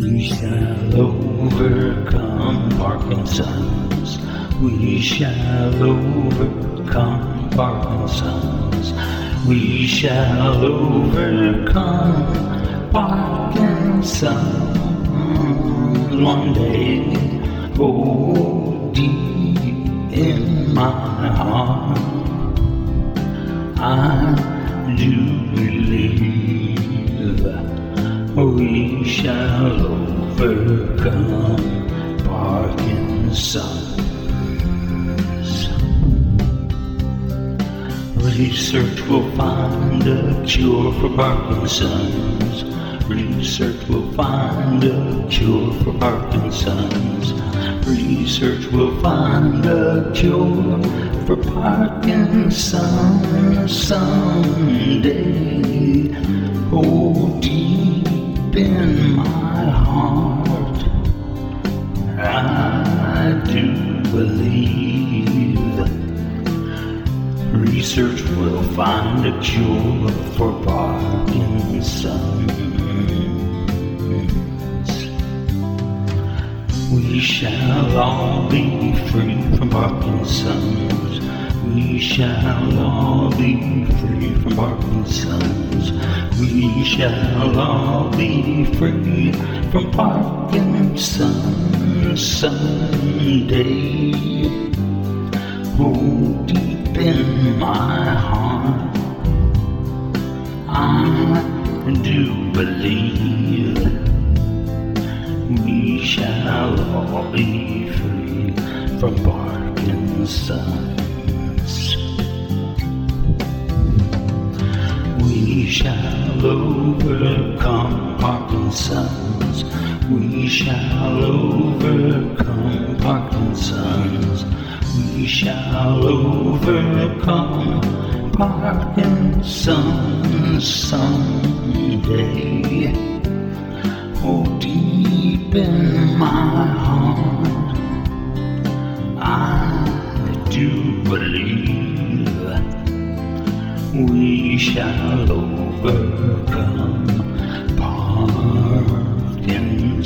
We shall overcome Parkinson's. We shall overcome Parkinson's. We shall overcome Parkinson's one day. Oh, deep in my heart, I do believe shall overcome Parkinson's. Research will find a cure for Parkinson's. Research will find a cure for Parkinson's. Research will find a cure for Parkinson's someday. Oh, my heart, I do believe research will find a cure for Parkinson's. We shall all be free from Parkinson's. We shall all be free from Parkinson's. We shall all be free from Parkinson's someday. Oh, deep in my heart, I do believe we shall all be free from Parkinson's. Shall overcome Parkinson's. We shall overcome Parkinson's. We shall overcome Parkinson's someday. Oh, deep in my heart, I do believe we shall overcome. Part in.